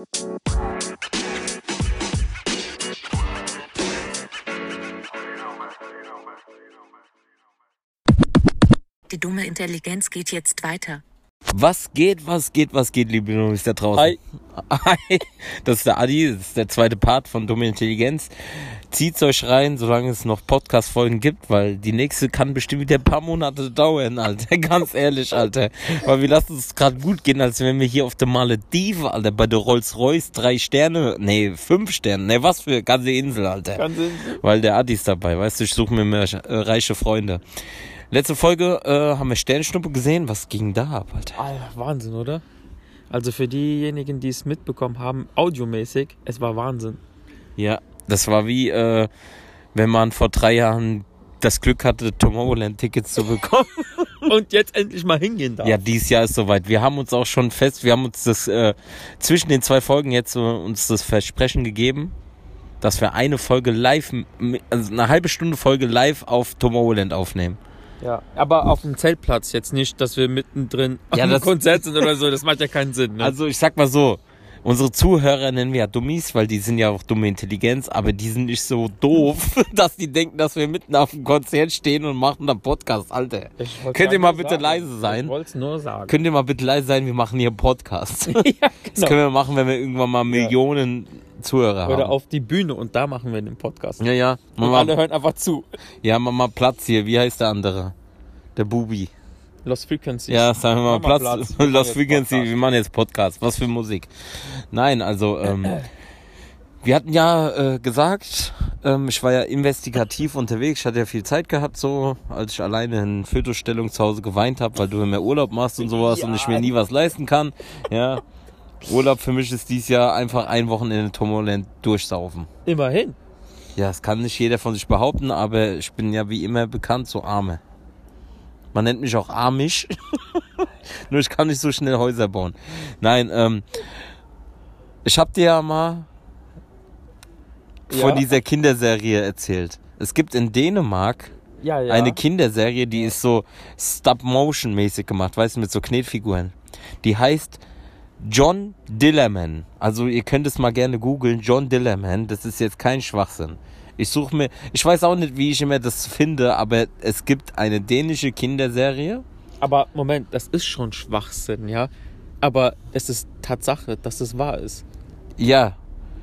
Die dumme Intelligenz geht jetzt weiter. Was geht, was geht, was geht, liebe Jungs da draußen? Hi. Hi. Das ist der Adi, das ist der zweite Part von Dumme Intelligenz. Zieht's euch rein, solange es noch Podcast-Folgen gibt, weil die nächste kann bestimmt wieder ein paar Monate dauern, Alter. Ganz ehrlich, Alter. Weil wir lassen es gerade gut gehen, als wenn wir hier auf der Malediven, Alter, bei der Rolls-Royce drei Sterne, nee, fünf Sterne, nee, was für ganze Insel, Alter. Ganze Insel. Weil der Adi ist dabei, weißt du, ich suche mir mehr äh, reiche Freunde. Letzte Folge äh, haben wir Sternschnuppe gesehen. Was ging da ab, Alter? Alter, Wahnsinn, oder? Also für diejenigen, die es mitbekommen haben, audiomäßig, es war Wahnsinn. Ja, das war wie, äh, wenn man vor drei Jahren das Glück hatte, Tomorrowland-Tickets zu bekommen. Und jetzt endlich mal hingehen darf. ja, dieses Jahr ist soweit. Wir haben uns auch schon fest, wir haben uns das äh, zwischen den zwei Folgen jetzt so, uns das Versprechen gegeben, dass wir eine Folge live, also eine halbe Stunde Folge live auf Tomorrowland aufnehmen. Ja, aber auf dem Zeltplatz jetzt nicht, dass wir mittendrin Ja, am das- Konzert sind oder so. Das macht ja keinen Sinn. Ne? Also ich sag mal so, unsere Zuhörer nennen wir ja Dummies, weil die sind ja auch dumme Intelligenz, aber die sind nicht so doof, dass die denken, dass wir mitten auf dem Konzert stehen und machen dann Podcast, Alter. Könnt ihr ja mal bitte sagen. leise sein? Ich wollte es nur sagen. Könnt ihr mal bitte leise sein, wir machen hier Podcast. ja, Das genau. können wir machen, wenn wir irgendwann mal Millionen Zuhörer Oder haben. auf die Bühne und da machen wir den Podcast. ja, ja. Und alle hören einfach zu. ja, mach mal Platz hier. Wie heißt der andere? Der Bubi. Lost Frequencies. Ja, sagen wir mal Platz. Platz. Wir Lost Frequency, Podcast. wir machen jetzt Podcast. Was für Musik. Nein, also, ähm, wir hatten ja äh, gesagt, ähm, ich war ja investigativ unterwegs, ich hatte ja viel Zeit gehabt, so, als ich alleine in Fötusstellung zu Hause geweint habe, weil du mehr Urlaub machst und sowas und ich mir nie was leisten kann. Ja. Urlaub für mich ist dieses Jahr einfach ein Wochenende in Tomorrowland durchsaufen. Immerhin. Ja, das kann nicht jeder von sich behaupten, aber ich bin ja wie immer bekannt, so arme. Man nennt mich auch armisch. Nur ich kann nicht so schnell Häuser bauen. Nein, ähm, ich hab dir ja mal von Ja. dieser Kinderserie erzählt. Es gibt in Dänemark Ja, ja. eine Kinderserie, die ist so Stop-Motion-mäßig gemacht, weißt du, mit so Knetfiguren. Die heißt John Dillerman. Also ihr könnt es mal gerne googeln, John Dillerman. Das ist jetzt kein Schwachsinn. Ich suche mir, ich weiß auch nicht, wie ich immer das finde, aber es gibt eine dänische Kinderserie. Aber Moment, das ist schon Schwachsinn, ja. Aber es ist Tatsache, dass es wahr ist. Ja,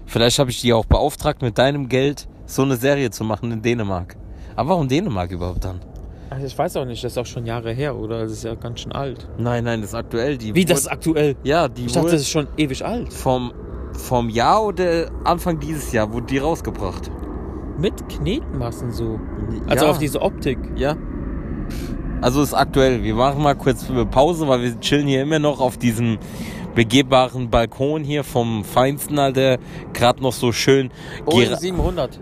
vielleicht habe ich die auch beauftragt, mit deinem Geld so eine Serie zu machen in Dänemark. Aber warum Dänemark überhaupt dann? Also ich weiß auch nicht, das ist auch schon Jahre her, oder? Das ist ja ganz schön alt. Nein, nein, das ist aktuell. Die Wie, das ist aktuell? Ja, die Ich dachte, das ist schon ewig alt. vom, vom Jahr oder Anfang dieses Jahr wurde die rausgebracht. Mit Knetmassen so. Also ja, auf diese Optik. Ja. Also ist aktuell. Wir machen mal kurz Pause, weil wir chillen hier immer noch auf diesem begehbaren Balkon hier vom Feinsten, Alter. Gerade noch so schön. Gira- 700.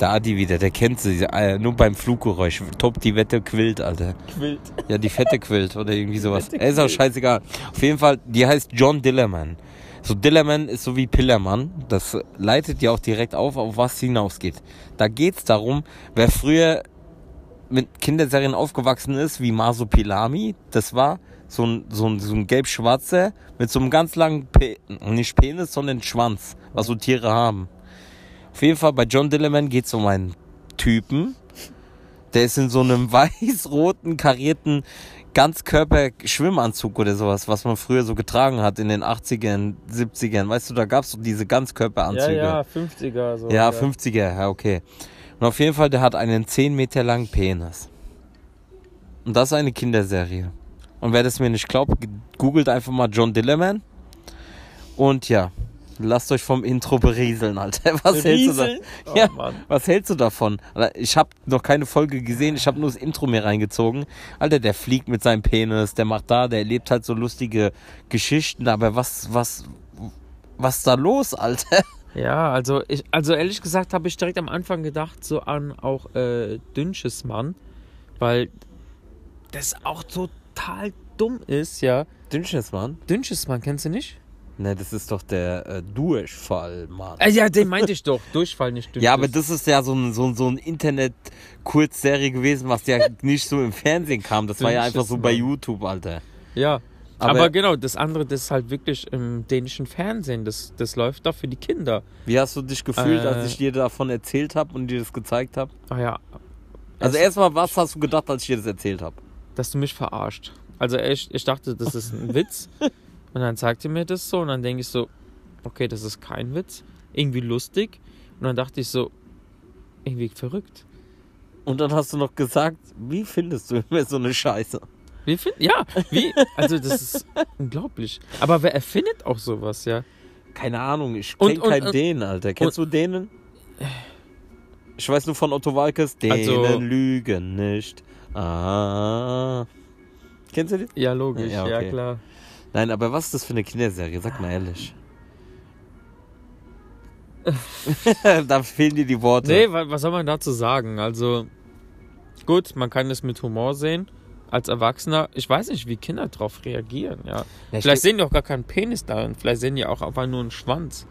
Der Adi wieder, der kennt sie. Äh, nur beim Fluggeräusch. Top, die Wette quillt, Alter. Quillt. Ja, die Fette quillt oder irgendwie sowas. Ist auch scheißegal. Auf jeden Fall, die heißt John Dillerman. So Dillerman ist so wie Pillermann. Das leitet ja auch direkt auf, auf was hinausgeht. Da geht's darum, wer früher mit Kinderserien aufgewachsen ist, wie Masopilami, das war so ein, so ein, so ein gelb-schwarzer mit so einem ganz langen, Pe nicht Penis, sondern Schwanz, was so Tiere haben. Auf jeden Fall, bei John Dillerman geht's um einen Typen, der ist in so einem weiß-roten, karierten Ganzkörper-Schwimmanzug oder sowas, was man früher so getragen hat in den 80ern, 70ern. Weißt du, da gab's so diese Ja, Ganzkörperanzüge. ja, 50er so. Ja, 50er, ja, okay. Und auf jeden Fall, der hat einen 10 Meter langen Penis. Und das ist eine Kinderserie. Und wer das mir nicht glaubt, googelt einfach mal John Dillerman. Und ja, lasst euch vom Intro berieseln, Alter. Was hältst du da? Oh, Ja. Mann. Was hältst du davon? Ich habe noch keine Folge gesehen, ich habe nur das Intro mir reingezogen. Alter, der fliegt mit seinem Penis, der macht da, der erlebt halt so lustige Geschichten, aber was, was, was ist da los, Alter? Ja, also ich, also ehrlich gesagt habe ich direkt am Anfang gedacht so an auch äh, Dünnsches Mann, weil das auch total dumm ist, ja. Dünnsches, Mann. Dünnsches Mann, kennst du nicht? Ne, das ist doch der äh, Durchfall, Mann. Äh, ja, den meinte ich doch. Durchfall, nicht Dünnsches. Ja, aber das ist ja so ein, so so ein Internet-Kurzserie gewesen, was ja nicht so im Fernsehen kam. Das war ja einfach so bei. YouTube, Alter. Ja, Aber, genau, das andere, das ist halt wirklich im dänischen Fernsehen. Das, das läuft da für die Kinder. Wie hast du dich gefühlt, Äh. als ich dir davon erzählt habe und dir das gezeigt habe? Ah ja, Also Es- erstmal, was hast du gedacht, als ich dir das erzählt habe? dass du mich verarscht. Also ich, ich dachte, das ist ein Witz. Und dann sagt ihr mir das so und dann denke ich so, okay, das ist kein Witz. Irgendwie lustig. Und dann dachte ich so, irgendwie verrückt. Und dann hast du noch gesagt, wie findest du immer so eine Scheiße? Wie find, ja, wie? Also das ist unglaublich. Aber wer erfindet auch sowas, ja? Keine Ahnung, ich Und- kenn und- keinen und- Dänen, Alter. Kennst du Dänen? Ich weiß nur von Otto Walkes, Dänen Also- lügen nicht. Ah. Kennst du die? Ja, logisch, Ja, ja, okay. klar. Nein, aber was ist das für eine Kinderserie? Sag mal ehrlich. da fehlen dir die Worte. Nee, wa- was soll man dazu sagen? Also, gut, man kann es mit Humor sehen. Als Erwachsener, ich weiß nicht, wie Kinder darauf reagieren, ja. Ja, Vielleicht sehen die auch gar keinen Penis darin. Vielleicht sehen die auch einfach nur einen Schwanz.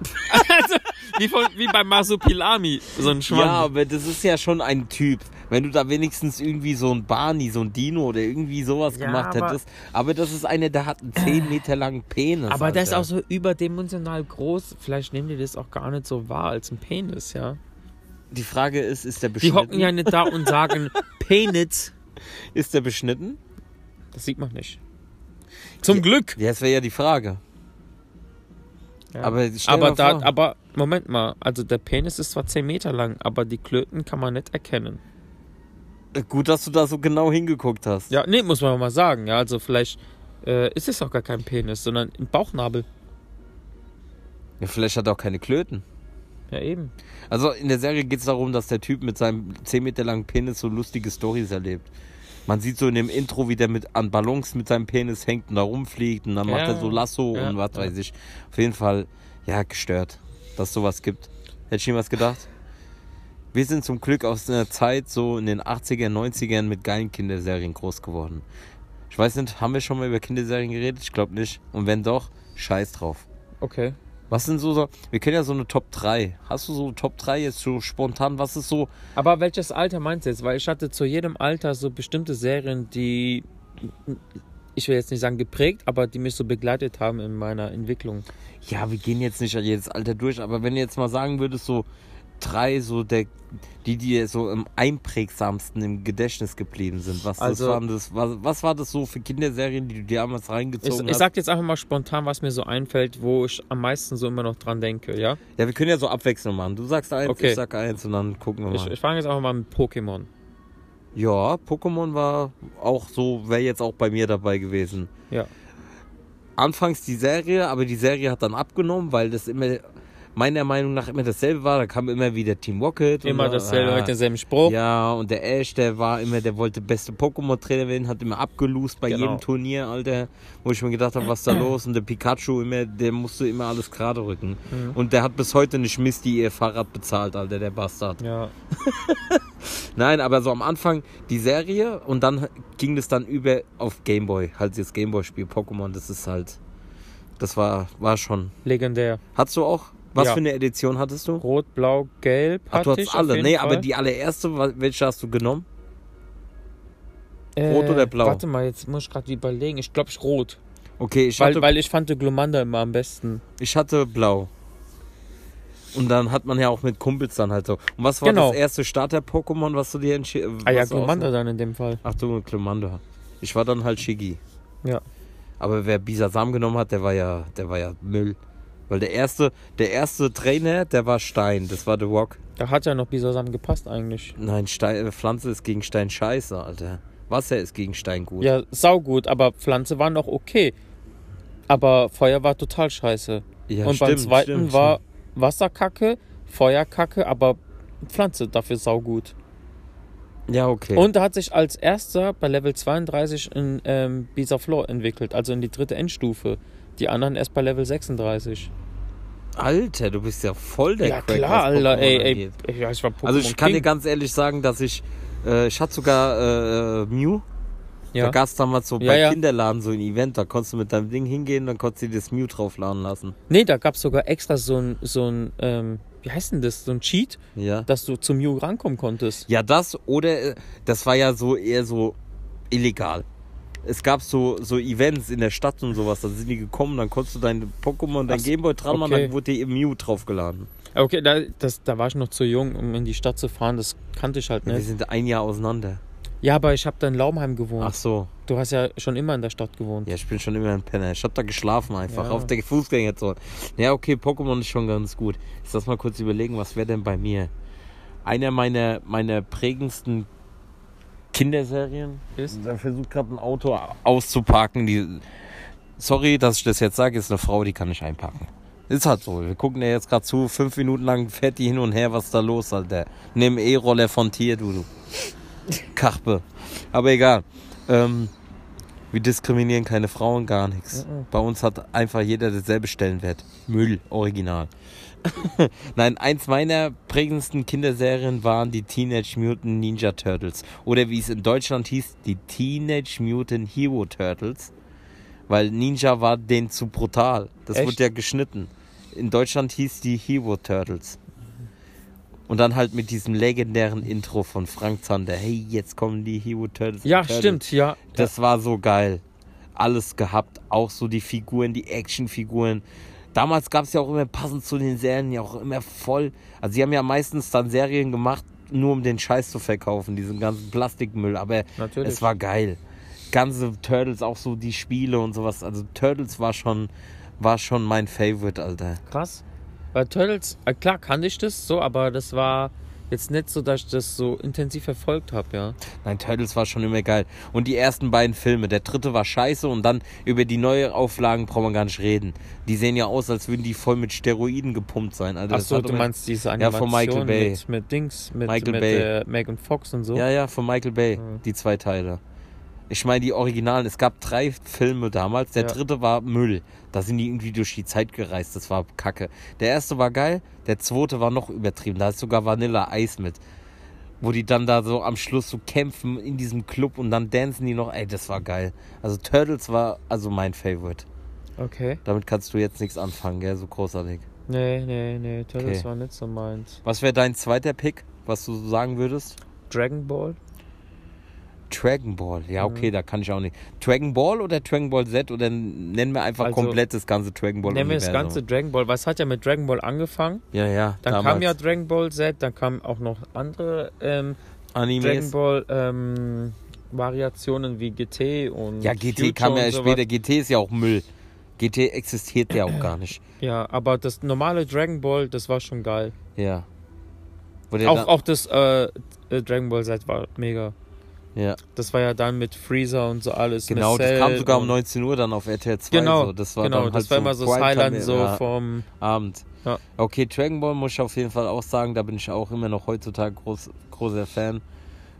also, wie, von, wie bei Masupilami, so ein Schwanz. Ja, aber das ist ja schon ein Typ. Wenn du da wenigstens irgendwie so ein Barney, so ein Dino oder irgendwie sowas Ja, gemacht aber- hättest. Aber das ist einer, der hat einen 10 Meter langen Penis. aber der ist Alter. auch so überdimensional groß. Vielleicht nehmen die das auch gar nicht so wahr als ein Penis, ja. Die Frage ist, ist der Die beschnitten? hocken ja nicht da und sagen Penis. Ist der beschnitten? Das sieht man nicht. Zum Glück. Ja, das wäre ja die Frage. Ja. Aber aber da, aber Moment mal, also der Penis ist zwar 10 Meter lang, aber die Klöten kann man nicht erkennen. Gut, dass du da so genau hingeguckt hast. Ja, nee, muss man mal sagen. Ja, also vielleicht äh, ist es auch gar kein Penis, sondern ein Bauchnabel. Ja, vielleicht hat er auch keine Klöten. Ja, eben. Also in der Serie geht es darum, dass der Typ mit seinem 10 Meter langen Penis so lustige Stories erlebt. Man sieht so in dem Intro, wie der mit an Ballons mit seinem Penis hängt und da rumfliegt und dann macht Ja, er so Lasso ja, und was ja. weiß ich. Auf jeden Fall, ja, gestört, dass sowas gibt. Hätte ich jemals gedacht. Wir sind zum Glück aus einer Zeit so in den 80er, 90ern mit geilen Kinderserien groß geworden. Ich weiß nicht, haben wir schon mal über Kinderserien geredet? Ich glaube nicht. Und wenn doch, scheiß drauf. Okay. Was sind so, so, wir kennen ja so eine Top 3. Hast du so eine Top 3 jetzt so spontan? Was ist so, Aber welches Alter meinst du jetzt? Weil ich hatte zu jedem Alter so bestimmte Serien, die, ich will jetzt nicht sagen geprägt, aber die mich so begleitet haben in meiner Entwicklung. ja, wir gehen jetzt nicht jedes Alter durch, aber wenn du jetzt mal sagen würdest, so drei, so der, die dir so am einprägsamsten im Gedächtnis geblieben sind, was, Also- waren das, was, was war das so für Kinderserien, die du dir damals Ich, reingezogen ich hast? sag jetzt einfach mal spontan, was mir so einfällt, wo ich am meisten so immer noch dran denke, ja? ja, wir können ja so Abwechslung machen. Du sagst eins, Okay. ich sag eins und dann gucken wir Ich, mal. ich fange jetzt einfach mal mit Pokémon. Ja, Pokémon war auch so, wäre jetzt auch bei mir dabei gewesen. Ja. anfangs die Serie, aber die Serie hat dann abgenommen, weil das immer meiner Meinung nach immer dasselbe war. Da kam immer wieder Team Rocket. und Immer da- dasselbe ah, mit demselben Spruch. Ja, und der Ash, der war immer, der wollte beste Pokémon-Trainer werden, hat immer abgelost bei Genau. jedem Turnier, Alter. Wo ich mir gedacht habe, was ist da los? Und der Pikachu immer, der musste immer alles gerade rücken. Mhm. Und der hat bis heute nicht Misty ihr Fahrrad bezahlt, Alter, der Bastard. Ja. Nein, aber so am Anfang die Serie und dann ging das dann über auf Gameboy. Halt das Gameboy-Spiel Pokémon, das ist halt. Das war, war schon. Legendär. Hattest du auch? Was Ja. für eine Edition hattest du? Rot, Blau, Gelb. Ach, du hatte hattest alle. Nee, Fall. aber die allererste, welche hast du genommen? Äh, Rot oder Blau? Warte mal, jetzt muss ich gerade überlegen. Ich glaube, ich rot. Okay, ich Weil, hatte, weil ich fand Glumanda immer am besten. ich hatte blau. Und dann hat man ja auch mit Kumpels dann halt so. Und was war Genau. das erste Starter-Pokémon, was du dir entschieden Ah ja, was du Glumanda aussuchst? dann in dem Fall. Ach du, Glumanda. Ich war dann halt Shiggy. Ja. Aber wer Bisasam genommen hat, der war ja, der war ja Müll. Weil der erste, der erste Trainer, der war Stein. Das war The Rock. Da hat ja noch Bisasam gepasst eigentlich. Nein, Stein, Pflanze ist gegen Stein scheiße, Alter. Wasser ist gegen Stein gut. Ja, saugut, aber Pflanze war noch okay. Aber Feuer war total scheiße. Ja, Und beim stimmt, zweiten stimmt, war Wasserkacke, Feuerkacke, aber Pflanze dafür saugut. Ja, okay. Und da hat sich als erster bei Level 32 in ähm, Bisaflor entwickelt, also in die dritte Endstufe. Die anderen erst bei Level 36. Alter, du bist ja voll der ja Crack, klar, was Alter, ey, ey. angeht. Ja, ich war Pokémon Also ich kann dir King. ganz ehrlich sagen, dass ich, äh, ich hatte sogar äh, Mew. Da ja. gab es damals so Ja, bei ja. Kinderladen so ein Event, da konntest du mit deinem Ding hingehen, dann konntest du dir das Mew draufladen lassen. Nee, da gab es sogar extra so ein, so ein ähm, wie heißt denn das, so ein Cheat, Ja. dass du zum Mew rankommen konntest. Ja, das oder äh, das war ja so eher so illegal. Es gab so, so Events in der Stadt und sowas, da sind die gekommen, dann konntest du dein Pokémon, dein Gameboy dran machen, okay. dann wurde dir Mew draufgeladen. Okay, da, das, da war ich noch zu jung, um in die Stadt zu fahren. Das kannte ich halt Wir nicht. sind ein Jahr auseinander. Ja, aber ich habe da in Laumheim gewohnt. Ach so. Du hast ja schon immer in der Stadt gewohnt. Ja, ich bin schon immer ein Penner. Ich hab da geschlafen einfach, Ja. auf der Fußgängerzone. Ja, okay, Pokémon ist schon ganz gut. Ich lass mal kurz überlegen, was wäre denn bei mir? Einer meiner, meiner prägendsten Kinderserien Ist? Da versucht gerade ein Auto auszuparken. Die, sorry, dass ich das jetzt sage, ist eine Frau, die kann nicht einpacken. Ist halt so. Wir gucken ja jetzt gerade zu, fünf Minuten lang fährt die hin und her, was ist da los, Alter. Nimm E-Roller von Tier, du, du. Kachpe. Aber egal. Ähm, wir diskriminieren keine Frauen, gar nichts. Mhm. Bei uns hat einfach jeder dasselbe Stellenwert. Müll, original. Nein, eins meiner prägendsten Kinderserien waren die Teenage Mutant Ninja Turtles. Oder wie es in Deutschland hieß, die Teenage Mutant Hero Turtles. Weil Ninja war denen zu brutal. Das Echt? wurde ja geschnitten. In Deutschland hieß die Hero Turtles. Und dann halt mit diesem legendären Intro von Frank Zander. Hey, jetzt kommen die Hero Turtles. Ja, Turtles. stimmt, ja. Das war so geil. Alles gehabt. Auch so die Figuren, die Actionfiguren. Damals gab es ja auch immer passend zu den Serien ja auch immer voll. Also sie haben ja meistens dann Serien gemacht, nur um den Scheiß zu verkaufen, diesen ganzen Plastikmüll. Aber Natürlich. es war geil. Ganze Turtles, auch so die Spiele und sowas. Also Turtles war schon, war schon mein Favorite, Alter. Krass. Bei Turtles, äh, klar kannte ich das so, aber das war jetzt nicht so, dass ich das so intensiv verfolgt habe, ja. Nein, Turtles war schon immer geil. Und die ersten beiden Filme, der dritte war scheiße und dann über die neue Auflagen brauchen wir gar nicht reden. Die sehen ja aus, als würden die voll mit Steroiden gepumpt sein. Also Achso, du meinst diese Ja, Animation von Michael Bay. Mit, mit Dings, mit, Michael mit Bay. Äh, Megan Fox und so. Ja, ja, von Michael Bay, Mhm. die zwei Teile. Ich meine, die Originalen, es gab drei Filme damals, der Ja. dritte war Müll. Da sind die irgendwie durch die Zeit gereist, das war kacke. Der erste war geil, der zweite war noch übertrieben, da ist sogar Vanilla-Eis mit. Wo die dann da so am Schluss so kämpfen in diesem Club und dann dancen die noch, ey, das war geil. Also Turtles war also mein Favorite. Okay. Damit kannst du jetzt nichts anfangen, gell, so großartig. Nee, nee, nee, Turtles Okay. war nicht so meins. Was wäre dein zweiter Pick, was du sagen würdest? Dragon Ball? Dragon Ball, ja Mhm. okay, da kann ich auch nicht. Dragon Ball oder Dragon Ball Z oder nennen wir einfach Also, komplett das ganze Dragon Ball Nennen wir das ganze Dragon Ball. Was hat ja mit Dragon Ball angefangen? Ja, ja. Dann damals. kam ja Dragon Ball Z, dann kamen auch noch andere ähm, Dragon Animes. Ball ähm, Variationen wie GT und Ja, GT Future kam ja sowas. später. GT ist ja auch Müll. GT existiert ja auch gar nicht. Ja, aber das normale Dragon Ball, das war schon geil. Ja. Auch, auch das äh, äh, Dragon Ball Z war mega. Ja, Das war ja dann mit Freezer und so alles. genau, das kam sogar um und- 19 Uhr dann auf RTL 2. Genau, so. Das war genau, dann das halt war immer so das Highlight so ja, vom. Abend. Ja. Okay, Dragon Ball muss ich auf jeden Fall auch sagen, da bin ich auch immer noch heutzutage groß, großer Fan.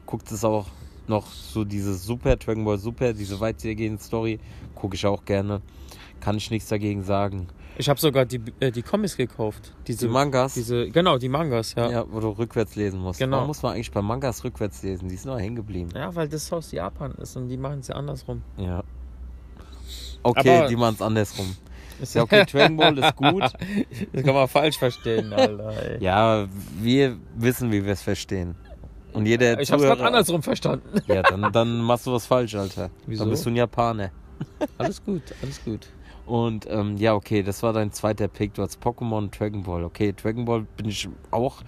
Guckt es auch noch so diese Super, Dragon Ball Super, diese weitergehende Story, gucke ich auch gerne. Kann ich nichts dagegen sagen. Ich habe sogar die, äh, die Comics gekauft. Diese, Die Mangas, diese, genau, die Mangas, ja. ja. ja. wo du rückwärts lesen musst. Genau. Warum muss man eigentlich bei Mangas rückwärts lesen? Die sind noch hängen geblieben. weil das aus Japan ist und die machen es ja andersrum. Ja. Okay, Aber- die machen es andersrum. Ja, okay, Dragon Ball ist gut. Das kann man falsch verstehen, Alter. Ey. Ja, wir wissen, wie wir es verstehen. Und jeder ich hab's gerade Zuhörer- andersrum verstanden. Ja, dann, dann machst du was falsch, Alter. Wieso? Dann bist du ein Japaner. Alles gut, alles gut. Und ähm, ja, okay, das war dein zweiter Pick. Du hast Pokémon und Dragon Ball. Okay, Dragon Ball bin ich auch.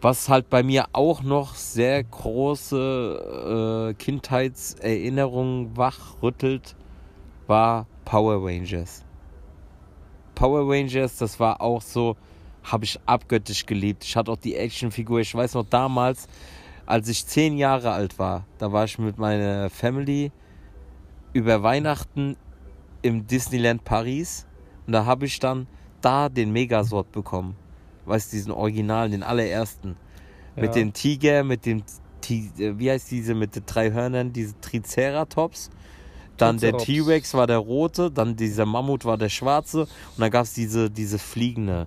Was halt bei mir auch noch sehr große äh, Kindheitserinnerungen wachrüttelt, war Power Rangers. Power Rangers, das war auch so, habe ich abgöttisch geliebt. Ich hatte auch die Actionfigur. Ich weiß noch damals, als ich zehn Jahre alt war, da war ich mit meiner Family über Weihnachten im Disneyland Paris und da habe ich dann da den Megasort bekommen. Weißt du, diesen Originalen, den allerersten. Mit Ja. dem Tiger, mit dem, Ti- äh, wie heißt diese, mit den drei Hörnern, diese Triceratops. Dann der. T-Rex war der rote, dann dieser Mammut war der schwarze und dann gab es diese, diese fliegende,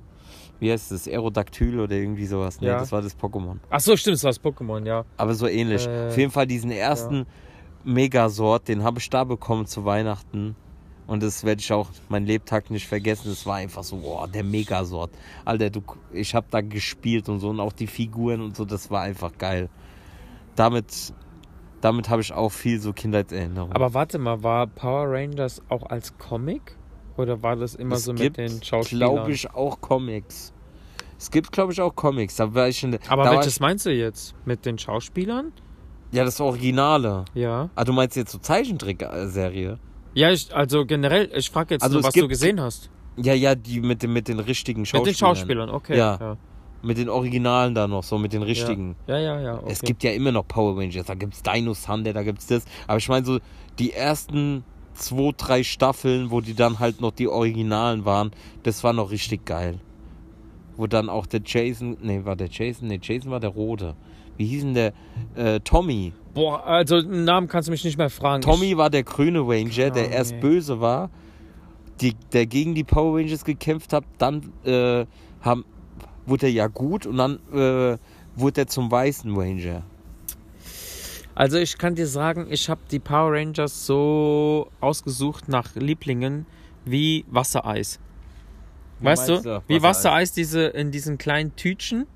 wie heißt das, Aerodactyl oder irgendwie sowas. Ne, Ja. das war das Pokémon. Ach so, stimmt, das war das Pokémon, ja. Aber so ähnlich. Äh, Auf jeden Fall diesen ersten Megasort, den habe ich da bekommen zu Weihnachten. Und das werde ich auch mein Lebtag nicht vergessen. Es war einfach so, boah, der Megasort. Alter, du, ich habe da gespielt und so und auch die Figuren und so, das war einfach geil. Damit, damit habe ich auch viel so Kindheitserinnerungen. Aber warte mal, war Power Rangers auch als Comic? Oder war das immer es so gibt, mit den Schauspielern? glaube ich, auch Comics. Es gibt, glaube ich, auch Comics. Da war ich schon, Aber welches ich, meinst du jetzt? Mit den Schauspielern? Ja, das Originale. Ja. Ah, du meinst jetzt so Zeichentrickserie? Ja, ich, also generell, ich frage jetzt Also nur, es was du gibt- gesehen hast. Ja, ja, die mit, den- mit den richtigen Mit Schauspielern. den Schauspielern, okay. Ja. ja. Mit den Originalen da noch, so mit den richtigen. Ja, ja, ja. Okay. Es gibt ja immer noch Power Rangers, da gibt's Dino Thunder, da gibt's das. Aber ich meine so, die ersten zwei, drei Staffeln, wo die dann halt noch die Originalen waren, das war noch richtig geil. Wo dann auch der Jason, nee, war der Jason? Nee, Jason war der Rote. Wie hieß denn der? Äh, Tommy. Boah, also einen Namen kannst du mich nicht mehr fragen. Tommy war der grüne Ranger, der erst nee. böse war, die, der gegen die Power Rangers gekämpft hat. Dann äh, haben, wurde er ja gut und dann äh, wurde er zum weißen Ranger. Ich, also ich kann dir sagen, ich habe die Power Rangers so ausgesucht nach Lieblingen wie Wassereis. Weißt du? du, Wie Wassereis? Wassereis diese in diesen kleinen Tütchen,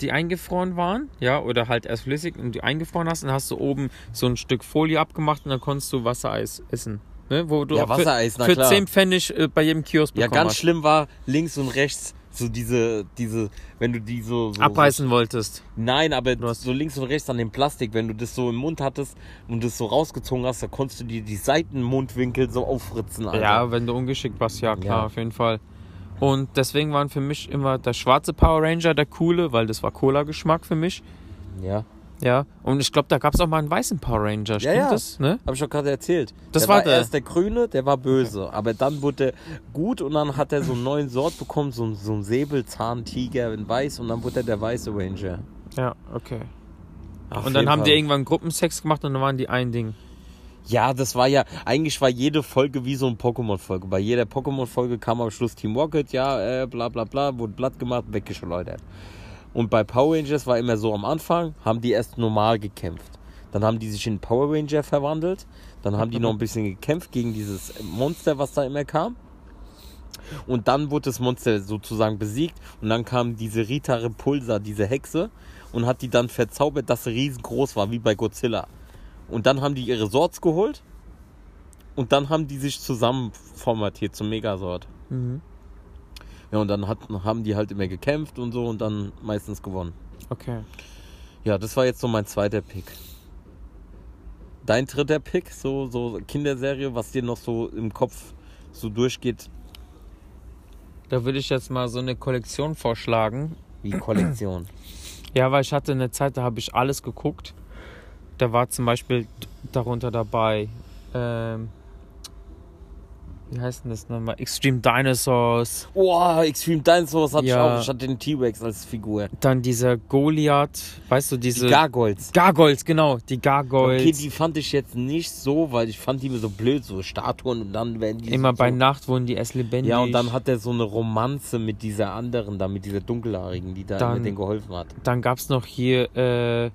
die eingefroren waren, ja, oder halt erst flüssig und die eingefroren hast, dann hast du oben so ein Stück Folie abgemacht und dann konntest du Wassereis essen. Ne? Wo du Ja, Wassereis, für, für klar. 10 Pfennig äh, bei jedem Kiosk Ja, bekommen ganz hast. schlimm war links und rechts so diese, diese, wenn du die so, so abreißen wolltest. So, nein, aber Du hast- so links und rechts an dem Plastik, wenn du das so im Mund hattest und das so rausgezogen hast, da konntest du dir die Seitenmundwinkel so auffritzen. Alter. Ja, wenn du ungeschickt warst, ja klar, Ja. auf jeden Fall. Und deswegen waren für mich immer der schwarze Power Ranger der coole, weil das war Cola-Geschmack für mich. ja. Ja. Und ich glaube, da gab es auch mal einen weißen Power Ranger, stimmt ja. das? Ne? Hab ich doch gerade erzählt. Das der war war, der. erst der Grüne, der war böse. Aber dann wurde er gut und dann hat er so einen neuen Sort bekommen, so, so einen Säbelzahntiger in weiß und dann wurde er der weiße Ranger. Ja, okay. Auf und dann haben Fall. die irgendwann Gruppensex gemacht und dann waren die ein Ding. Ja, das war ja, eigentlich war jede Folge wie so eine Pokémon-Folge. Bei jeder Pokémon-Folge kam am Schluss Team Rocket, ja, äh, bla bla bla, wurde blatt gemacht, weggeschleudert. Und bei Power Rangers war immer so am Anfang, haben die erst normal gekämpft. Dann haben die sich in Power Ranger verwandelt. Dann haben die noch ein bisschen gekämpft gegen dieses Monster, was da immer kam. Und dann wurde das Monster sozusagen besiegt. Und dann kam diese Rita Repulsa, diese Hexe, und hat die dann verzaubert, dass sie riesengroß war, wie bei Godzilla. Und dann haben die ihre Sorts geholt. Und dann haben die sich zusammen formatiert zum Megasort. Mhm. Ja, und dann hat, haben die halt immer gekämpft und so und dann meistens gewonnen. Okay. Ja, das war jetzt so mein zweiter Pick. Dein dritter Pick, so, so Kinderserie, was dir noch so im Kopf so durchgeht, Da würde ich jetzt mal so eine Kollektion vorschlagen. wie Kollektion. Ja, weil ich hatte eine Zeit, da habe ich alles geguckt. Da war zum Beispiel darunter dabei, ähm, wie heißt denn das nochmal? Extreme Dinosaurs. Boah, Extreme Dinosaurs hatte Ja. ich auch. Ich hatte den T-Rex als Figur. Dann dieser Goliath, weißt du, diese. Die Gargoyles. Gargoyles, genau, die Gargoyles. Okay, die fand ich jetzt nicht so, weil ich fand die immer so blöd, so Statuen und dann werden die Immer so, bei so. Nacht wurden die erst lebendig. Ja, und dann hat er so eine Romanze mit dieser anderen, da mit dieser dunkelhaarigen, die da Dann- immer denen geholfen hat. Dann gab es noch hier äh,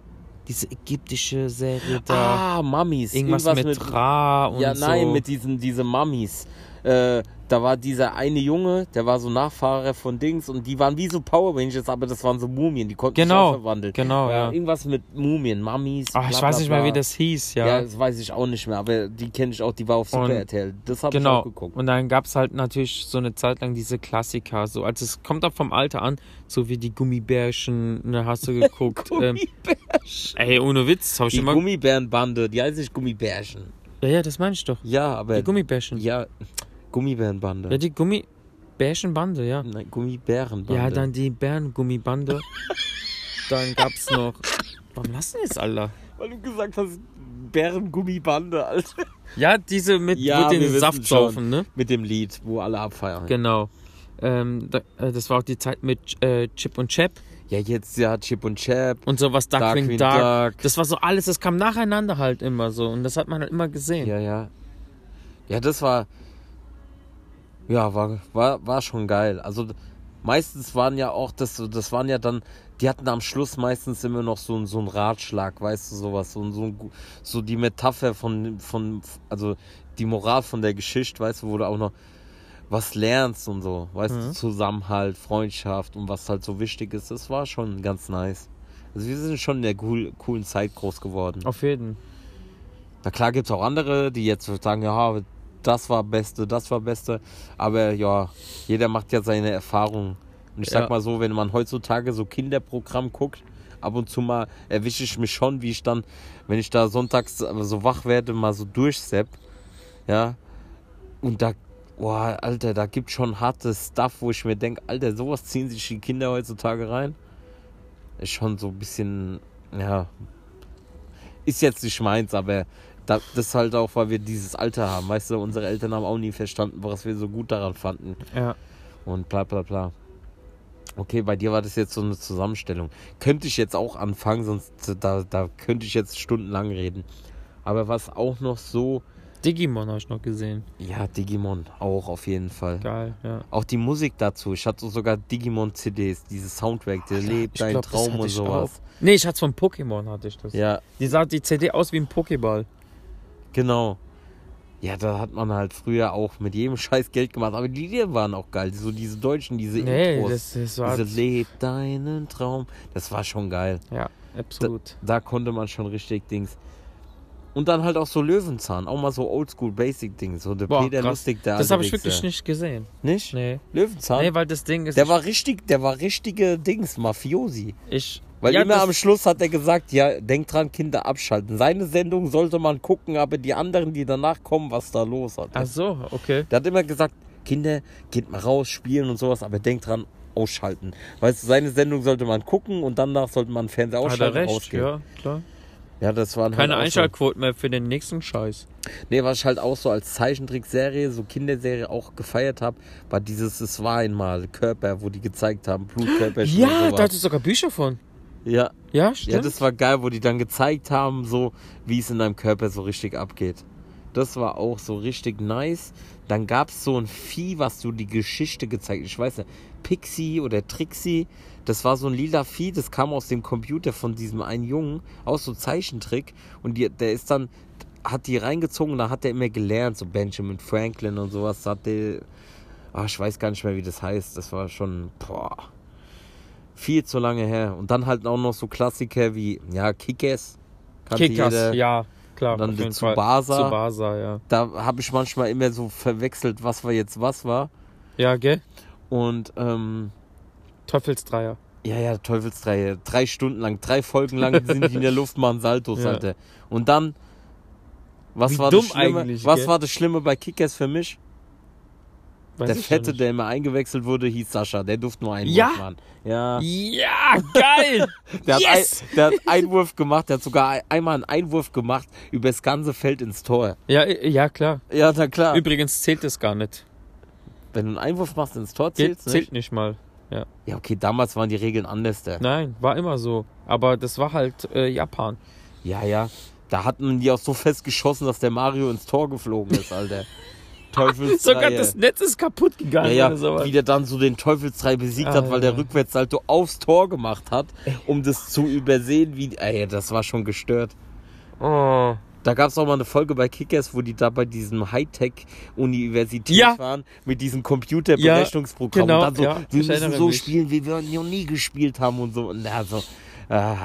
diese ägyptische Serie da. Ah, Mummies. Irgendwas, mit, Ra und Ja, so. nein, mit diesen diese Mummies. Äh, da war dieser eine Junge, der war so Nachfahrer von Dings und die waren wie so Power Rangers, aber das waren so Mumien, die konnten Genau, sich verwandeln. genau, ja. Irgendwas mit Mumien, Mummies. Ach, ich weiß bla, nicht mehr, wie das hieß, ja. Ja, das weiß ich auch nicht mehr, aber die kenne ich auch, die war auf Super Und- RTL. Das habe ich Genau. auch geguckt. Und dann gab es halt natürlich so eine Zeit lang diese Klassiker. So, also es kommt auch vom Alter an, so wie die Gummibärchen, ne, hast du geguckt. ähm, ey, ohne Witz, hab ich Die immer. Gummibärenbande, die heißt nicht Gummibärchen. ja, ja, das meine ich doch. Ja, aber. Die Gummibärchen. Ja, Gummibärenbande. Ja, die Gummibärchenbande, ja. Nein, Gummibärenbande. Ja, dann die Bärengummibande. dann gab's noch. Warum lassen jetzt, Alter? Weil du gesagt hast, Bärengummibande, Alter. Ja, diese mit Ja, wir den wissen Saft schon. saufen, ne? Mit dem Lied, wo alle abfeiern. Genau. Ähm, äh, das war auch die Zeit mit äh, Chip und Chap Ja, jetzt ja Chip und Chap. und sowas Darkwing Darkwing Dark. Duck. Das war so alles, das kam nacheinander halt immer so und das hat man halt immer gesehen. Ja, ja. Ja, das war. Ja, war, war, war schon geil. Also meistens waren ja auch, das, das waren ja dann, die hatten am Schluss meistens immer noch so, ein- so einen Ratschlag, weißt du, sowas, so, so, so die Metapher von, von, also die Moral von der Geschichte, weißt du, wo du auch noch was lernst und so, weißt du, Mhm. Zusammenhalt, Freundschaft und was halt so wichtig ist, das war schon ganz nice. Also wir sind schon in der cool, coolen Zeit groß geworden. Auf jeden. Na klar gibt es auch andere, die jetzt sagen, ja, das war Beste, das war Beste. Aber ja, jeder macht ja seine Erfahrungen. Und ich sag Ja. mal so, wenn man heutzutage so Kinderprogramm guckt, ab und zu mal erwische ich mich schon, wie ich dann, wenn ich da sonntags so wach werde, mal so durchsepp. Ja. Und da, boah, Alter, da gibt schon hartes Stuff, wo ich mir denke, Alter, sowas ziehen sich die Kinder heutzutage rein. Ist schon so ein bisschen, ja, ist jetzt nicht meins, aber das ist halt auch, weil wir dieses Alter haben. Weißt du, unsere Eltern haben auch nie verstanden, was wir so gut daran fanden. Ja. Und bla bla bla. Okay, bei dir war das jetzt so eine Zusammenstellung. Könnte ich jetzt auch anfangen, sonst da, da könnte ich jetzt stundenlang reden. Aber was auch noch so, Digimon habe ich noch gesehen. ja, Digimon auch auf jeden Fall. Geil, ja. Auch die Musik dazu. Ich hatte sogar Digimon-CDs, dieses Soundtrack, der lebt dein glaub, Traum und sowas. Nee, ich hatte von Pokémon hatte ich das. Ja, Die sah die CD aus wie ein Pokéball. Genau. Ja, da hat man halt früher auch mit jedem Scheiß Geld gemacht. Aber die Lieder waren auch geil. So diese deutschen, diese Nee, Intros. das, das war. diese Leb deinen Traum. Das war schon geil. Ja, absolut. Da konnte man schon richtig Dings. Und dann halt auch so Löwenzahn. Auch mal so oldschool basic Dings. So der Boah, Peter krass. Lustig, der Das habe ich wirklich nicht gesehen. Nicht? Nee. Löwenzahn? Nee, weil das Ding ist. der war richtig, der war richtige Dings, Mafiosi. Ich. Weil ja, immer am Schluss hat er gesagt, ja, denkt dran, Kinder abschalten. Seine Sendung sollte man gucken, aber die anderen, die danach kommen, was da los hat. Ach so, okay. Der hat immer gesagt, Kinder, geht mal raus, spielen und sowas, aber denkt dran, ausschalten. Weißt du, seine Sendung sollte man gucken und danach sollte man Fernseher Hat er ausschalten recht, rausgehen. ja, klar. Ja, das waren Keine halt Einschaltquoten mehr für den nächsten Scheiß. So, nee, was ich halt auch so als Zeichentrickserie, so Kinderserie auch gefeiert habe, war dieses Es war einmal Körper, wo die gezeigt haben, Blutkörper. Ja, da hat es sogar Bücher von. Ja, Ja, stimmt. ja, das war geil, wo die dann gezeigt haben, so wie es in deinem Körper so richtig abgeht. Das war auch so richtig nice. Dann gab es so ein Vieh, was so die Geschichte gezeigt. Ich weiß nicht, Pixie oder Trixie. Das war so ein lila Vieh, das kam aus dem Computer von diesem einen Jungen, aus so Zeichentrick. Und die, der ist dann, hat die reingezogen, da hat er immer gelernt, so Benjamin Franklin und sowas. Hat der, ah, ich weiß gar nicht mehr, wie das heißt. Das war schon, boah, viel zu lange her. Und dann halt auch noch so Klassiker wie, ja, Kickers. Kickers, jeder. ja, klar. Und dann der jeden Fall. Tsubasa. Tsubasa, ja. Da habe ich manchmal immer so verwechselt, was war jetzt was war. Ja, gell? Und ähm, Teufelsdreier. ja, ja, Teufelsdreier. Drei Stunden lang, drei Folgen lang sind die in der Luft, machen Saltos, Ja. Alter. Und dann, was Wie war das Schlimme? eigentlich, Was gell? war das Schlimme bei Kickers für mich? Der Fette, der immer eingewechselt wurde, hieß Sascha. Der durfte nur einen Ja? Wurf machen. Ja. Ja, geil! Der hat, Yes! ein, der hat Einwurf gemacht, der hat sogar ein- einmal einen Einwurf gemacht über das ganze Feld ins Tor. ja, ja, klar. Ja, na klar. Übrigens zählt es gar nicht. Wenn du einen Einwurf machst ins Tor, Zählt, zählt's nicht. zählt nicht mal. Ja, okay, damals waren die Regeln anders. Da. Nein, war immer so. Aber das war halt äh, Japan. Ja, ja. Da hatten die auch so fest geschossen, dass der Mario ins Tor geflogen ist, Alter. Teufelsdreier. Sogar das Netz ist kaputt gegangen ja, oder sowas. ja, wie der dann so den Teufelsdrei besiegt hat, weil der Alter. Rückwärtssalto aufs Tor gemacht hat, um das zu übersehen, wie. Ey, das war schon gestört. Oh. Da gab es auch mal eine Folge bei Kickers, wo die da bei diesem Hightech-Universität Ja. waren, mit diesem Computerberechnungsprogramm. genau, und dann so, ja, wir müssen so mich. spielen, wie wir noch nie gespielt haben und so. Und, ja, so ah.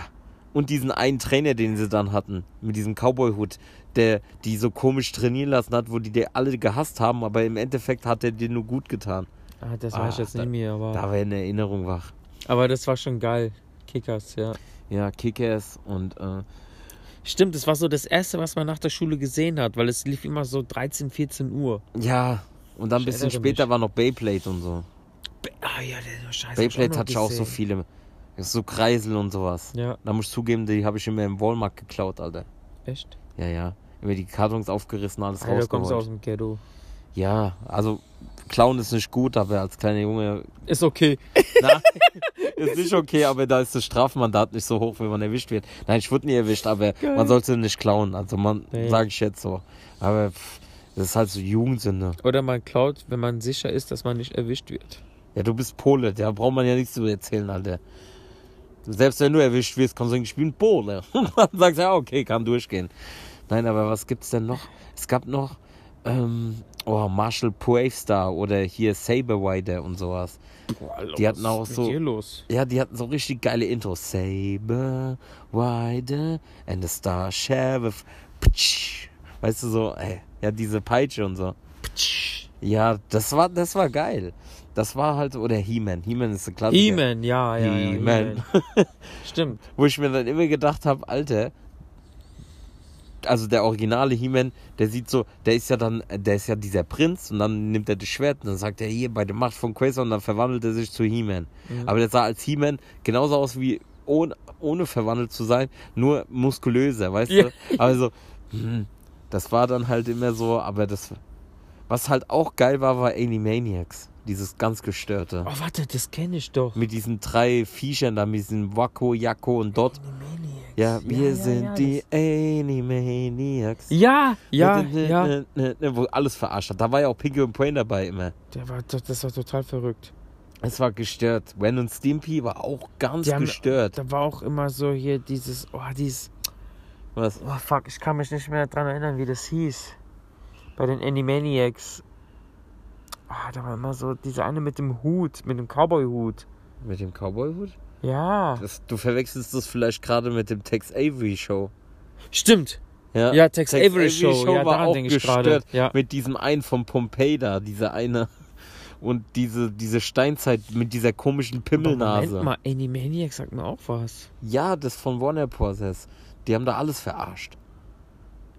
Und diesen einen Trainer, den sie dann hatten, mit diesem Cowboy-Hut, der die so komisch trainieren lassen hat, wo die die alle gehasst haben, aber im Endeffekt hat er dir nur gut getan. Ah, das Ah, weiß ich jetzt da- nicht mehr, aber, Da war eine Erinnerung wach. aber das war schon geil. Kickers, ja. Ja, Kickers und äh, Stimmt, das war so das erste, was man nach der Schule gesehen hat, weil es lief immer so 13, 14 Uhr. ja, und dann ein bisschen später mich. war noch Beyblade und so. Ah ja, der Scheiße. Beyblade hatte ich auch so viele. So Kreisel und sowas. Ja, Da muss ich zugeben, die habe ich immer im Walmart geklaut, Alter. echt? Ja, ja. Immer die Kartons aufgerissen, alles Alter, du kommst aus rausgeholt. dem Ghetto. Ja, also klauen ist nicht gut, aber als kleiner Junge Ist okay. Nein, ist nicht okay, aber da ist das Strafmandat nicht so hoch, wenn man erwischt wird. Nein, ich wurde nie erwischt, aber Geil. man sollte nicht klauen. Also man, Nee. sage ich jetzt so. Aber pff, das ist halt so Jugendsünde. Oder man klaut, wenn man sicher ist, dass man nicht erwischt wird. Ja, du bist Pole, da braucht man ja nichts zu erzählen, Alter. Selbst wenn du erwischt wirst, kannst du ich bin Pole. Dann sagst du, ja, okay, kann durchgehen. Nein, aber was gibt's denn noch? Es gab noch, ähm, oh, Marshall Bravestar oder hier Saberwider und sowas. Boah, Alter, Die hatten was auch so- los? Ja, die hatten so richtig geile Intros. Saber, Wider and the Star Sheriff ptsch. Weißt du, so, ey, ja, diese Peitsche und so. Ja, das war, das war geil. Das war halt, oder He-Man. He-Man ist ein Klassiker. He-Man, ja, ja, ja. He-Man. He-Man. Stimmt. Wo ich mir dann immer gedacht habe, Alter, also der originale He-Man, der sieht so, der ist ja dann, der ist ja dieser Prinz und dann nimmt er das Schwert und dann sagt er hier bei der Macht von Quasar und dann verwandelt er sich zu He-Man. Mhm. Aber der sah als He-Man genauso aus wie ohne, ohne verwandelt zu sein, nur muskulöser, weißt Ja. du? Aber so, hm, das war dann halt immer so, aber das, was halt auch geil war, war Animaniacs. Dieses ganz gestörte. Oh, warte, das kenne ich doch. Mit diesen drei Viechern da, mit diesem Wacko, Jacko und Dot. Ja, wir ja, sind ja, die Animaniacs. Ja, ja, Ne, ja. ne, ne, ne, Wo alles verarscht hat. Da war ja auch Pinky und Brain dabei immer. Der war, das war total verrückt. Es war gestört. Wen und Stimpy war auch ganz haben- gestört. Da war auch immer so hier dieses, oh, dieses, Was? oh fuck, ich kann mich nicht mehr dran erinnern, wie das hieß. Bei den Animaniacs. Ah, da war immer so, diese eine mit dem Hut, mit dem Cowboy-Hut. Mit dem Cowboy-Hut? Ja. Das- Du verwechselst das vielleicht gerade mit dem Tex Avery Show. Stimmt. Ja, Tex Avery Show. Ja, war auch denke ich gerade. gestört. Ja. Mit diesem einen von Pompeii da, dieser eine. Und diese, diese Steinzeit mit dieser komischen Pimmelnase. Moment mal, Animaniacs sagt mir auch was. Ja, das von Warner Bros. Die haben da alles verarscht.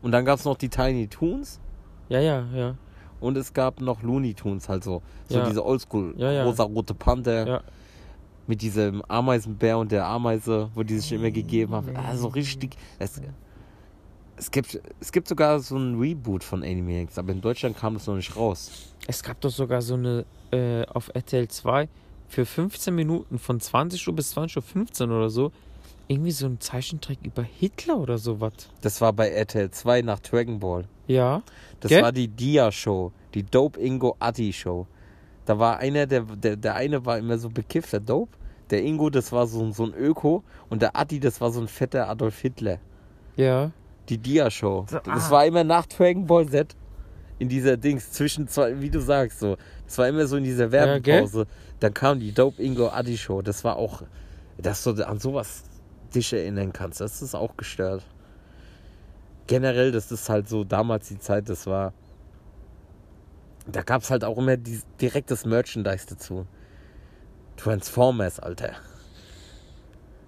Und dann gab es noch die Tiny Toons Ja, ja, ja. Und es gab noch Looney Tunes, halt so. So Ja. diese Oldschool, Ja, ja. rosa-rote Panther. Ja. Mit diesem Ameisenbär und der Ameise, wo die sich immer gegeben haben. Also richtig. Es, es, gibt, es gibt sogar so ein Reboot von Animaniacs, aber in Deutschland kam das noch nicht raus. Es gab doch sogar so eine äh, auf RTL 2 für 15 Minuten von 20 Uhr bis 20 Uhr 15 oder so. Irgendwie so ein Zeichentrick über Hitler oder sowas. Das war bei RTL 2 nach Dragon Ball. Ja. Das Gell? war die Dia-Show, die Dope Ingo Atti Show. Da war einer, der, der, der eine war immer so bekifft, der Dope. Der Ingo, das war so, so ein Öko. Und der Atti, das war so ein fetter Adolf Hitler. Ja. Die Dia-Show. So, Das ah. war immer nach Dragon Ball Z. In dieser Dings, zwischen zwei, wie du sagst, so. Das war immer so in dieser Ja? Werbepause. Dann kam die Dope Ingo Atti Show. Das war auch, dass du an sowas dich erinnern kannst. Das ist auch gestört. Generell, das ist halt so damals die Zeit, das war. Da gab es halt auch immer die, direktes Merchandise dazu. Transformers, Alter.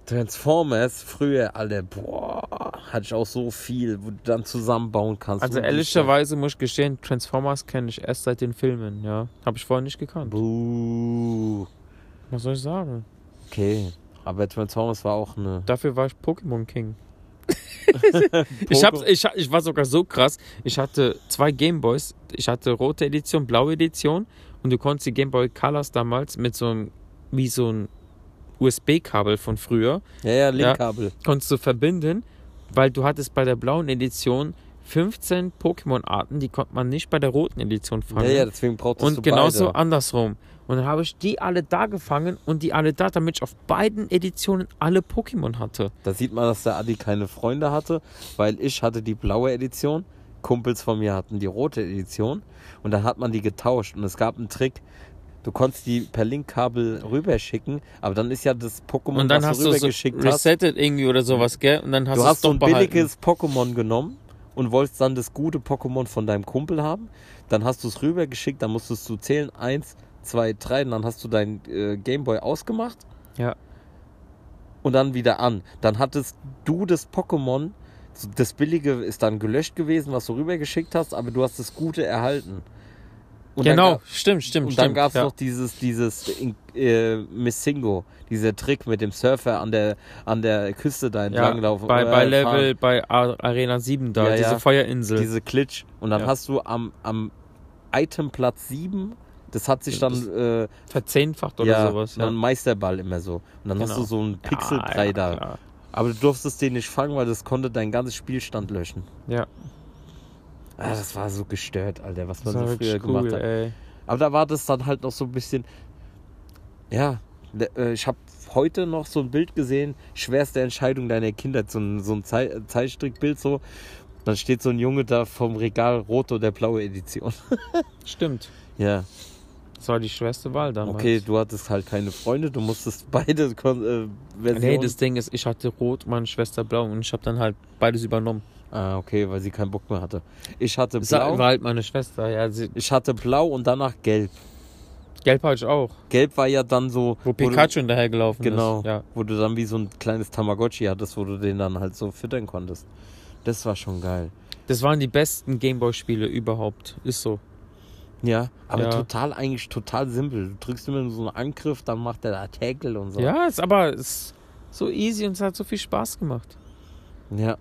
Transformers früher, Alter, boah, hatte ich auch so viel, wo du dann zusammenbauen kannst. Also ehrlicherweise muss ich gestehen, Transformers kenne ich erst seit den Filmen, ja. Habe ich vorher nicht gekannt. Buh. Was soll ich sagen? Okay, aber Transformers war auch eine. Dafür war ich Pokémon King. Ich, hab, ich, ich war sogar so krass. Ich hatte zwei Gameboys. Ich hatte rote Edition, blaue Edition. Und du konntest die Gameboy Colors damals mit so einem, wie so ein USB-Kabel von früher, Ja, ja, Linkkabel. konntest du verbinden, weil du hattest bei der blauen Edition 15 Pokémon-Arten, die konnte man nicht bei der roten Edition Ja, fangen. ja, deswegen brauchtest du und genauso beide. andersrum. Und dann habe ich die alle da gefangen und die alle da, damit ich auf beiden Editionen alle Pokémon hatte. Da sieht man, dass der Adi keine Freunde hatte, weil ich hatte die blaue Edition, Kumpels von mir hatten die rote Edition und dann hat man die getauscht und es gab einen Trick. Du konntest die per Linkkabel rüberschicken, aber dann ist ja das Pokémon, Und dann hast du du so rübergeschickt hast, resettet irgendwie oder sowas, gell? Und dann hast du hast es so ein behalten. billiges Pokémon genommen und wolltest dann das gute Pokémon von deinem Kumpel haben. Dann hast du es rübergeschickt, dann musstest du zählen, eins, zwei, drei, und dann hast du dein äh, Gameboy ausgemacht Ja. und dann wieder an. Dann hattest du das Pokémon, das billige ist dann gelöscht gewesen, was du rübergeschickt hast, aber du hast das gute erhalten. Und genau, gab- stimmt, stimmt, und stimmt. dann gab es ja. noch dieses, dieses äh, Missingo, dieser Trick mit dem Surfer an der, an der Küste da ja, entlanglaufen. bei, äh, bei. Level, bei Arena 7 da, Ja, diese. Feuerinsel. diese Klitsch. Und dann hast du am, am Itemplatz 7, das hat sich dann äh, Verzehnfacht oder ja, sowas. Ja. Meisterball immer so. Und dann hast Genau. du so einen Pixelbrei ja, da. klar. Aber du durftest den nicht fangen, weil das konnte dein ganzes Spielstand löschen. Ja, Ah, das war so gestört, Alter, was man so früher cool, gemacht hat. ey. Aber da war das dann halt noch so ein bisschen. Ja, le- äh, ich habe heute noch so ein Bild gesehen, schwerste Entscheidung deiner Kindheit, so ein, so ein Zeitstrickbild so. Dann steht so ein Junge da vom Regal, rote oder blaue Edition. Stimmt. Ja, Das war die schwerste Wahl damals. okay, du hattest halt keine Freunde, du musstest beide äh, Versionen. Nee, das Ding ist, ich hatte rot, meine Schwester blau und ich habe dann halt beides übernommen. Ah, okay, weil sie keinen Bock mehr hatte. Ich hatte Das blau. war halt meine Schwester. Ja, sie, Ich hatte blau und danach gelb. Gelb hatte ich auch. Gelb war ja dann so. Wo du- Pikachu hinterhergelaufen Genau. ist. Ja. Wo du dann wie so ein kleines Tamagotchi hattest, wo du den dann halt so füttern konntest. Das war schon geil. Das waren die besten Gameboy-Spiele überhaupt. Ist so. Ja, aber Ja. total eigentlich total simpel. Du drückst immer nur so einen Angriff, dann macht der da Tackle und so. Ja, ist aber ist so easy und es hat so viel Spaß gemacht. Ja.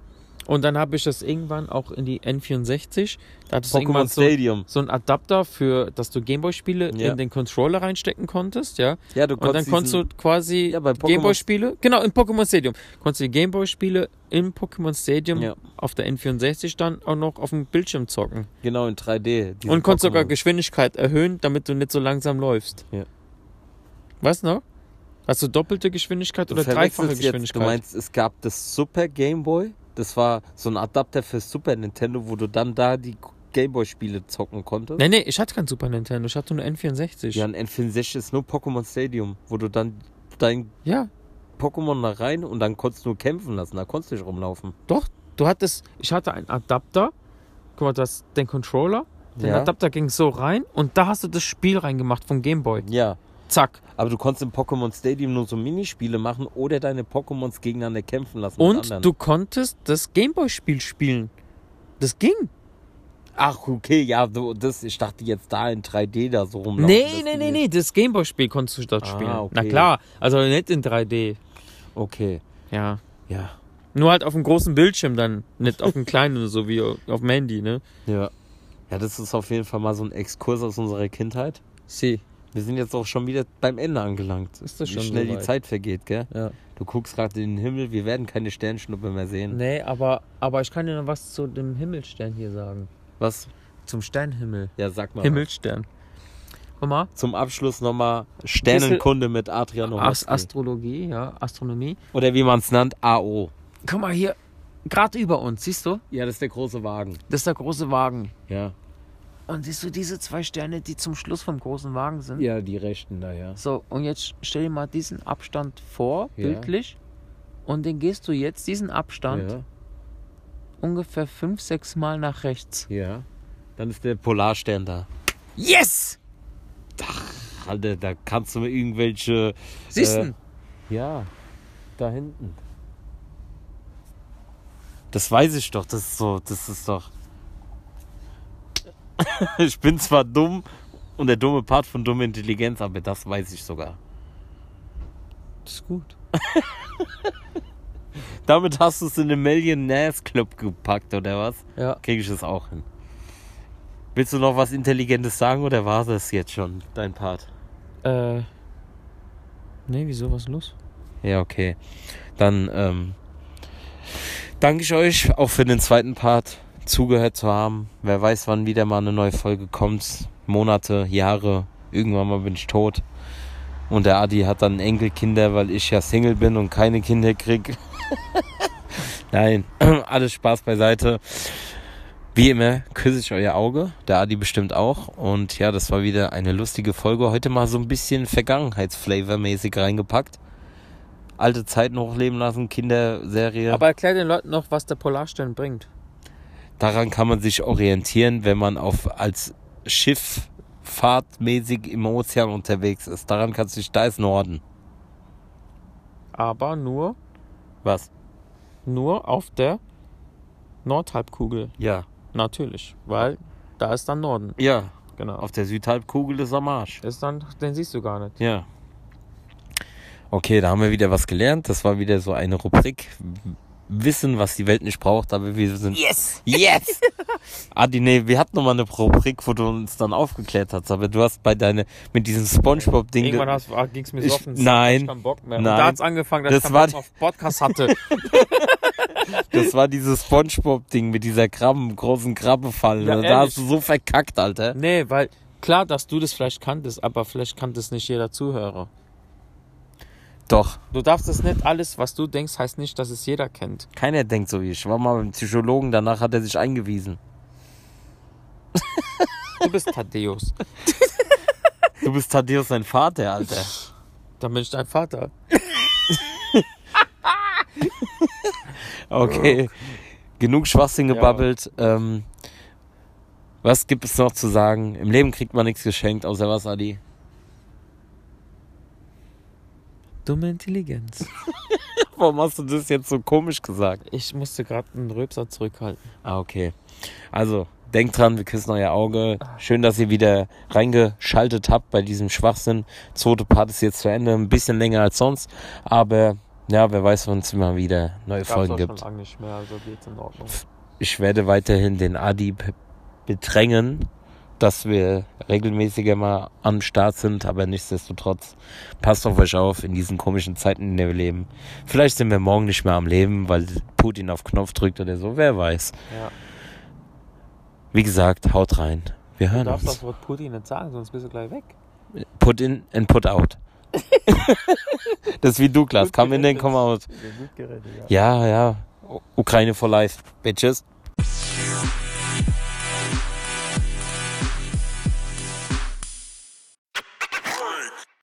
Und dann habe ich das irgendwann auch in die N64. Da hattest du Pokémon irgendwann so, Stadium. so einen Adapter für, dass du Gameboy-Spiele Ja. in den Controller reinstecken konntest, ja. Ja, du Und dann konntest du quasi Ja, Gameboy-Spiele, genau, in Pokémon Stadium, konntest du die Gameboy-Spiele im Pokémon Stadium Ja. auf der N64 dann auch noch auf dem Bildschirm zocken. genau in 3D. diese Und konntest sogar. Geschwindigkeit erhöhen, damit du nicht so langsam läufst. Ja. Was noch? Hast du doppelte Geschwindigkeit Du oder dreifache jetzt, Geschwindigkeit? Du meinst, es gab das Super Game Boy. Das war so ein Adapter für Super Nintendo, wo du dann da die Game Boy Spiele zocken konntest. nee, nee, ich hatte kein Super Nintendo, ich hatte nur N64. Ja, ein N64 ist nur Pokémon Stadium, wo du dann dein ja, Pokémon da rein und dann konntest du nur kämpfen lassen. Da konntest du nicht rumlaufen. doch. Du hattest, ich hatte einen Adapter. Guck mal, du hast den Controller. Den Ja. Adapter ging so rein und da hast du das Spiel reingemacht vom Gameboy. Ja, Zack. aber du konntest im Pokémon Stadium nur so Minispiele machen oder deine Pokémons gegeneinander kämpfen lassen. Und du konntest das Gameboy-Spiel spielen. Das ging. Ach, okay, ja, so, das, ich dachte jetzt da in 3D da so rumlaufen. Nee, nee, nee, nee, das Gameboy-Spiel konntest du dort Ah, spielen. okay. Na klar, also nicht in 3D. Okay, Ja. ja, Nur halt auf dem großen Bildschirm dann, nicht auf dem kleinen, so wie auf dem Handy, ne? ja. Ja, das ist auf jeden Fall mal so ein Exkurs aus unserer Kindheit. Sie. Wir sind jetzt auch schon wieder beim Ende angelangt. Ist das Wie schon schnell so die? Zeit vergeht, gell? Ja. Du guckst gerade in den Himmel, wir werden keine Sternschnuppe mehr sehen. Nee, aber, aber ich kann dir noch was zu dem Himmelstern hier sagen. Was? Zum Sternhimmel. Ja, sag mal. Himmelstern. Guck mal. Zum Abschluss nochmal Sternenkunde mit Adrian As Owalski. Astrologie, ja, Astronomie. Oder wie man es nennt, AO. Guck mal hier, gerade über uns, siehst du? Ja, das ist der große Wagen. Das ist der große Wagen. Ja. Und siehst du diese zwei Sterne, die zum Schluss vom großen Wagen sind? Ja, die rechten da, ja. So, und jetzt stell dir mal diesen Abstand vor, Ja. bildlich. Und den gehst du jetzt, diesen Abstand, Ja, ungefähr fünf, sechs Mal nach rechts. ja. Dann ist der Polarstern da. Yes! Alter, da kannst du mir irgendwelche. Siehst du? Äh, Ja, da hinten. Das weiß ich doch, das ist so, das ist doch. ich bin zwar dumm und der dumme Part von dumme Intelligenz, aber das weiß ich sogar. Das ist gut. Damit hast du es in den Millionaires Club gepackt, oder was? Ja. Krieg ich es auch hin. Willst du noch was Intelligentes sagen oder war das jetzt schon dein Part? Äh. Nee, wieso, was los? Ja, okay. Dann ähm, danke ich euch auch für den zweiten Part zugehört zu haben. Wer weiß, wann wieder mal eine neue Folge kommt. Monate, Jahre. Irgendwann mal bin ich tot. Und der Adi hat dann Enkelkinder, weil ich ja Single bin und keine Kinder krieg. Nein, alles Spaß beiseite. Wie immer küsse ich euer Auge, der Adi bestimmt auch. Und ja, das war wieder eine lustige Folge. Heute mal so ein bisschen Vergangenheitsflavor-mäßig reingepackt. Alte Zeiten hochleben lassen, Kinderserie. Aber erklär den Leuten noch, was der Polarstern bringt. Daran kann man sich orientieren, wenn man auf als Schiff fahrtmäßig im Ozean unterwegs ist. Daran kannst du dich, da ist Norden. Aber nur, Was? nur auf der Nordhalbkugel. Ja. Natürlich. Weil da ist dann Norden. Ja, Genau. auf der Südhalbkugel ist am Arsch. Ist dann, den siehst du gar nicht. Ja. Okay, da haben wir wieder was gelernt. Das war wieder so eine Rubrik. Wissen, was die Welt nicht braucht, aber wir sind. Yes! Yes! Adi, nee, wir hatten noch mal eine Rubrik, wo du uns dann aufgeklärt hast, aber du hast bei deine mit diesem Spongebob-Ding. Irgendwann hast, ah, ging's mir so Ich- auf den Sack, nein, ich keinen Bock mehr. Und nein. da hat's angefangen, dass Das ich war auf Podcast hatte. Das war dieses Spongebob-Ding mit dieser Krabben, großen Krabbefalle. Ja, da hast du so verkackt, Alter. nee, weil klar, dass du das vielleicht kanntest, aber vielleicht kannte es nicht jeder Zuhörer. Doch, Du darfst es nicht alles, was du denkst, heißt nicht, dass es jeder kennt. keiner denkt so wie ich. Ich war mal beim Psychologen, danach hat er sich eingewiesen. Du bist Thaddeus. Du bist Thaddeus sein Vater, Alter. Dann bin ich dein Vater. Okay. genug Schwachsinn gebabbelt. Ähm, was gibt es noch zu sagen? Im Leben kriegt man nichts geschenkt, außer was, Adi? Dumme Intelligenz. Warum hast du das jetzt so komisch gesagt? Ich musste gerade einen Röpser zurückhalten. Ah, okay. Also, denkt dran, wir küssen euer Auge. Schön, dass ihr wieder reingeschaltet habt bei diesem Schwachsinn. Zweite Part ist jetzt zu Ende, ein bisschen länger als sonst. Aber ja, wer weiß, wann es immer wieder neue Gab's Folgen gibt. schon lange nicht mehr, also geht's in Ordnung. Ich werde weiterhin den Adi bedrängen, dass wir regelmäßiger mal am Start sind, aber nichtsdestotrotz passt auf euch auf in diesen komischen Zeiten, in denen wir leben. Vielleicht sind wir morgen nicht mehr am Leben, weil Putin auf Knopf drückt oder so, wer weiß. Ja. Wie gesagt, haut rein. Wir Du hören darfst uns. das Wort Putin nicht sagen, sonst bist du gleich weg. Put in and put out. das ist wie Douglas. Come in and come out. Ja. Ja, ja. Ukraine for life. Bitches.